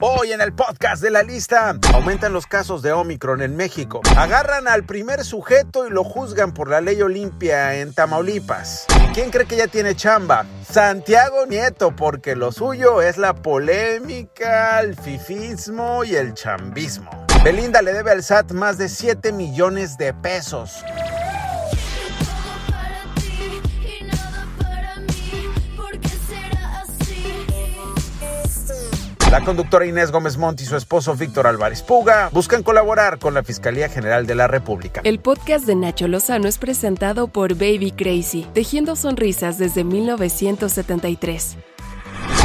Hoy en el podcast de la lista aumentan los casos de Omicron en México. Agarran al primer sujeto y lo juzgan por la ley Olimpia en Tamaulipas. ¿Y quién cree que ya tiene chamba? Santiago Nieto, porque lo suyo es la polémica, el fifismo y el chambismo. Belinda le debe al SAT más de 7 millones de pesos. La conductora Inés Gómez Montt y su esposo Víctor Álvarez Puga buscan colaborar con la Fiscalía General de la República. El podcast de Nacho Lozano es presentado por Baby Crazy, tejiendo sonrisas desde 1973.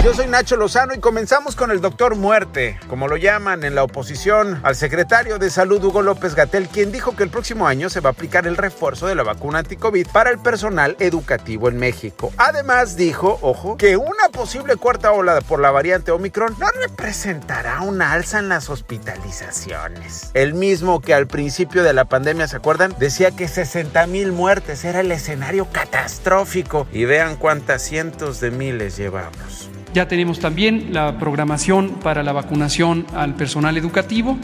Yo soy Nacho Lozano y comenzamos con el doctor Muerte, como lo llaman en la oposición al secretario de Salud Hugo López Gatel, quien dijo que el próximo año se va a aplicar el refuerzo de la vacuna anticovid para el personal educativo en México. Además dijo, ojo, que una posible cuarta ola por la variante Omicron no representará una alza en las hospitalizaciones. El mismo que al principio de la pandemia, ¿se acuerdan? Decía que 60 mil muertes era el escenario catastrófico y vean cuántas cientos de miles llevamos. Ya tenemos también la programación para la vacunación al personal educativo,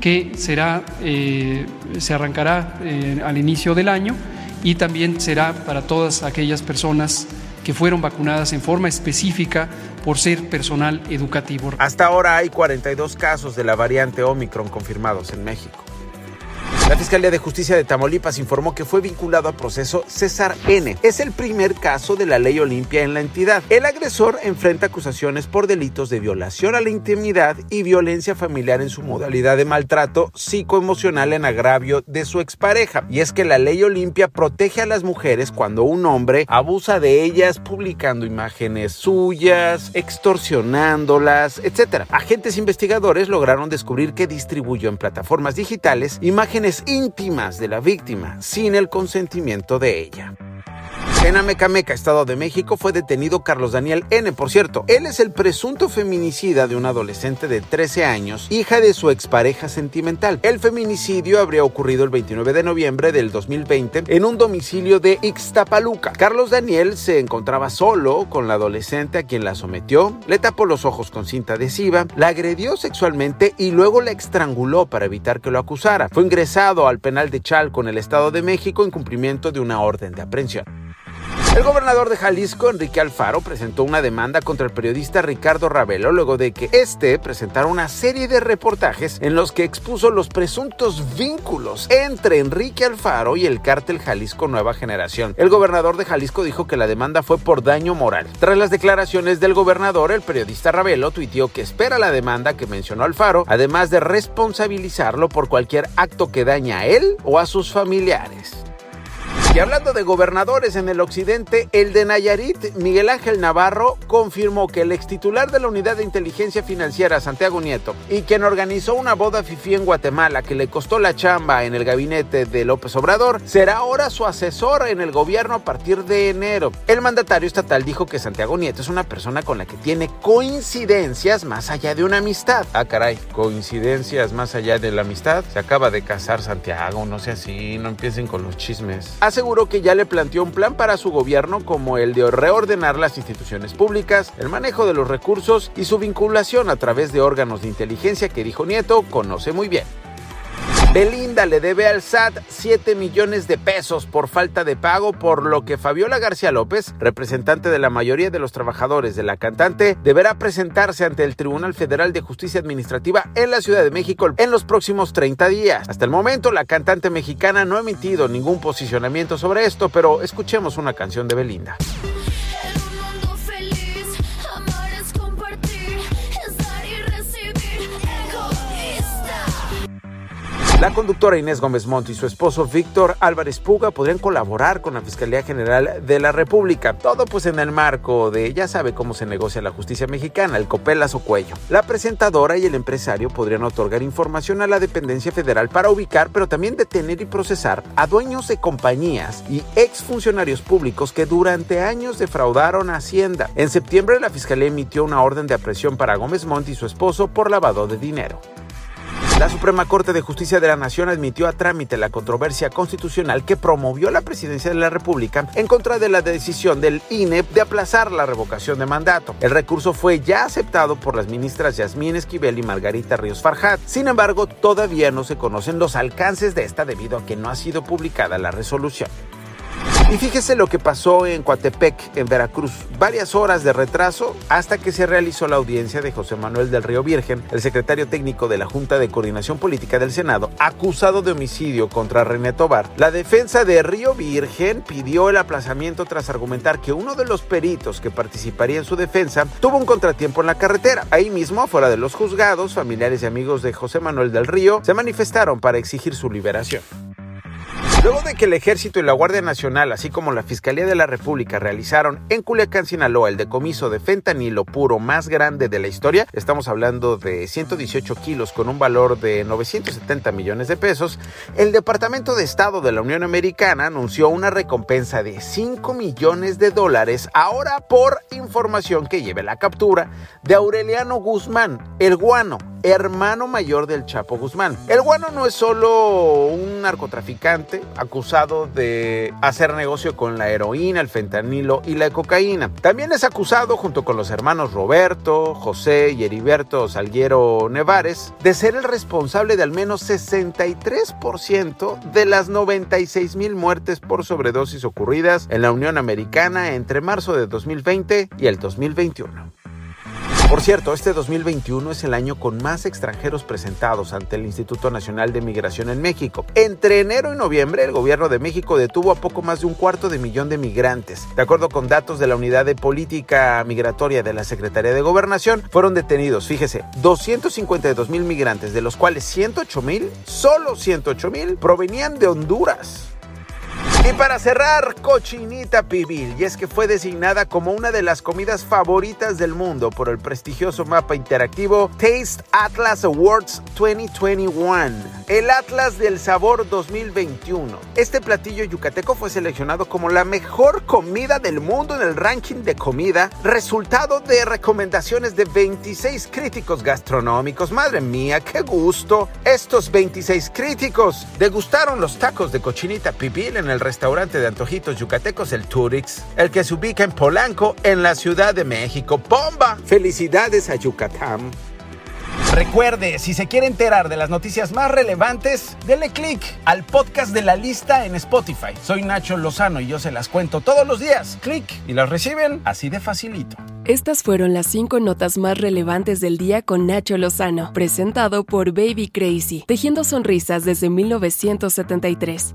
que será, eh, se arrancará eh, al inicio del año y también será para todas aquellas personas que fueron vacunadas en forma específica por ser personal educativo. Hasta ahora hay 42 casos de la variante Omicron confirmados en México. La Fiscalía de Justicia de Tamaulipas informó que fue vinculado a proceso César N. Es el primer caso de la ley Olimpia en la entidad. El agresor enfrenta acusaciones por delitos de violación a la intimidad y violencia familiar en su modalidad de maltrato psicoemocional en agravio de su expareja. Y es que la ley Olimpia protege a las mujeres cuando un hombre abusa de ellas publicando imágenes suyas, extorsionándolas, etc. Agentes investigadores lograron descubrir que distribuyó en plataformas digitales imágenes íntimas de la víctima sin el consentimiento de ella. En Amecameca, Estado de México, fue detenido Carlos Daniel N. Por cierto, él es el presunto feminicida de una adolescente de 13 años, hija de su expareja sentimental. El feminicidio habría ocurrido el 29 de noviembre del 2020 en un domicilio de Ixtapaluca. Carlos Daniel se encontraba solo con la adolescente a quien la sometió, le tapó los ojos con cinta adhesiva, la agredió sexualmente y luego la estranguló para evitar que lo acusara. Fue ingresado al penal de Chalco en el Estado de México en cumplimiento de una orden de aprehensión. El gobernador de Jalisco, Enrique Alfaro, presentó una demanda contra el periodista Ricardo Ravelo luego de que este presentara una serie de reportajes en los que expuso los presuntos vínculos entre Enrique Alfaro y el cártel Jalisco Nueva Generación. El gobernador de Jalisco dijo que la demanda fue por daño moral. Tras las declaraciones del gobernador, el periodista Ravelo tuiteó que espera la demanda que mencionó Alfaro, además de responsabilizarlo por cualquier acto que daña a él o a sus familiares. Y hablando de gobernadores en el occidente, el de Nayarit, Miguel Ángel Navarro, confirmó que el ex titular de la Unidad de Inteligencia Financiera, Santiago Nieto, y quien organizó una boda fifí en Guatemala que le costó la chamba en el gabinete de López Obrador, será ahora su asesor en el gobierno a partir de enero. El mandatario estatal dijo que Santiago Nieto es una persona con la que tiene coincidencias más allá de una amistad. Ah, caray, coincidencias más allá de la amistad. Se acaba de casar Santiago, no sea así, no empiecen con los chismes aseguró que ya le planteó un plan para su gobierno como el de reordenar las instituciones públicas, el manejo de los recursos y su vinculación a través de órganos de inteligencia que dijo Nieto conoce muy bien. Belinda le debe al SAT 7 millones de pesos por falta de pago, por lo que Fabiola García López, representante de la mayoría de los trabajadores de la cantante, deberá presentarse ante el Tribunal Federal de Justicia Administrativa en la Ciudad de México en los próximos 30 días. Hasta el momento, la cantante mexicana no ha emitido ningún posicionamiento sobre esto, pero escuchemos una canción de Belinda. La conductora Inés Gómez Montt y su esposo Víctor Álvarez Puga podrían colaborar con la Fiscalía General de la República. Todo pues en el marco de, ya sabe cómo se negocia la justicia mexicana, el copelas o cuello. La presentadora y el empresario podrían otorgar información a la dependencia federal para ubicar, pero también detener y procesar a dueños de compañías y exfuncionarios públicos que durante años defraudaron a Hacienda. En septiembre la Fiscalía emitió una orden de aprehensión para Gómez Montt y su esposo por lavado de dinero. La Suprema Corte de Justicia de la Nación admitió a trámite la controversia constitucional que promovió la presidencia de la República en contra de la decisión del INE de aplazar la revocación de mandato. El recurso fue ya aceptado por las ministras Yasmín Esquivel y Margarita Ríos Farjat. Sin embargo, todavía no se conocen los alcances de esta debido a que no ha sido publicada la resolución. Y fíjese lo que pasó en Coatepec, en Veracruz. Varias horas de retraso hasta que se realizó la audiencia de José Manuel del Río Virgen, el secretario técnico de la Junta de Coordinación Política del Senado, acusado de homicidio contra René Tobar. La defensa de Río Virgen pidió el aplazamiento tras argumentar que uno de los peritos que participaría en su defensa tuvo un contratiempo en la carretera. Ahí mismo, fuera de los juzgados, familiares y amigos de José Manuel del Río se manifestaron para exigir su liberación. Luego de que el Ejército y la Guardia Nacional, así como la Fiscalía de la República, realizaron en Culiacán, Sinaloa, el decomiso de fentanilo puro más grande de la historia, estamos hablando de 118 kilos con un valor de 970 millones de pesos, el Departamento de Estado de la Unión Americana anunció una recompensa de 5 millones de dólares ahora por información que lleve la captura de Aureliano Guzmán, el guano, hermano mayor del Chapo Guzmán. El guano no es solo un narcotraficante acusado de hacer negocio con la heroína, el fentanilo y la cocaína. También es acusado junto con los hermanos Roberto, José y Heriberto Salguero Nevares de ser el responsable de al menos 63% de las 96 mil muertes por sobredosis ocurridas en la Unión Americana entre marzo de 2020 y el 2021. Por cierto, este 2021 es el año con más extranjeros presentados ante el Instituto Nacional de Migración en México. Entre enero y noviembre, el gobierno de México detuvo a poco más de un cuarto de millón de migrantes. De acuerdo con datos de la Unidad de Política Migratoria de la Secretaría de Gobernación, fueron detenidos, fíjese, 252 mil migrantes, de los cuales 108 mil, solo 108 mil, provenían de Honduras. Y para cerrar, cochinita pibil, y es que fue designada como una de las comidas favoritas del mundo por el prestigioso mapa interactivo Taste Atlas Awards 2021, el Atlas del Sabor 2021. Este platillo yucateco fue seleccionado como la mejor comida del mundo en el ranking de comida, resultado de recomendaciones de 26 críticos gastronómicos. Madre mía, qué gusto. Estos 26 críticos degustaron los tacos de cochinita pibil en el restaurante restaurante de antojitos yucatecos El Turix, el que se ubica en Polanco, en la Ciudad de México. ¡Bomba! Felicidades a Yucatán. Recuerde, si se quiere enterar de las noticias más relevantes, dele click al podcast de la lista en Spotify. Soy Nacho Lozano y yo se las cuento todos los días. Clic y las reciben así de facilito. Estas fueron las cinco notas más relevantes del día con Nacho Lozano, presentado por Baby Crazy, tejiendo sonrisas desde 1973.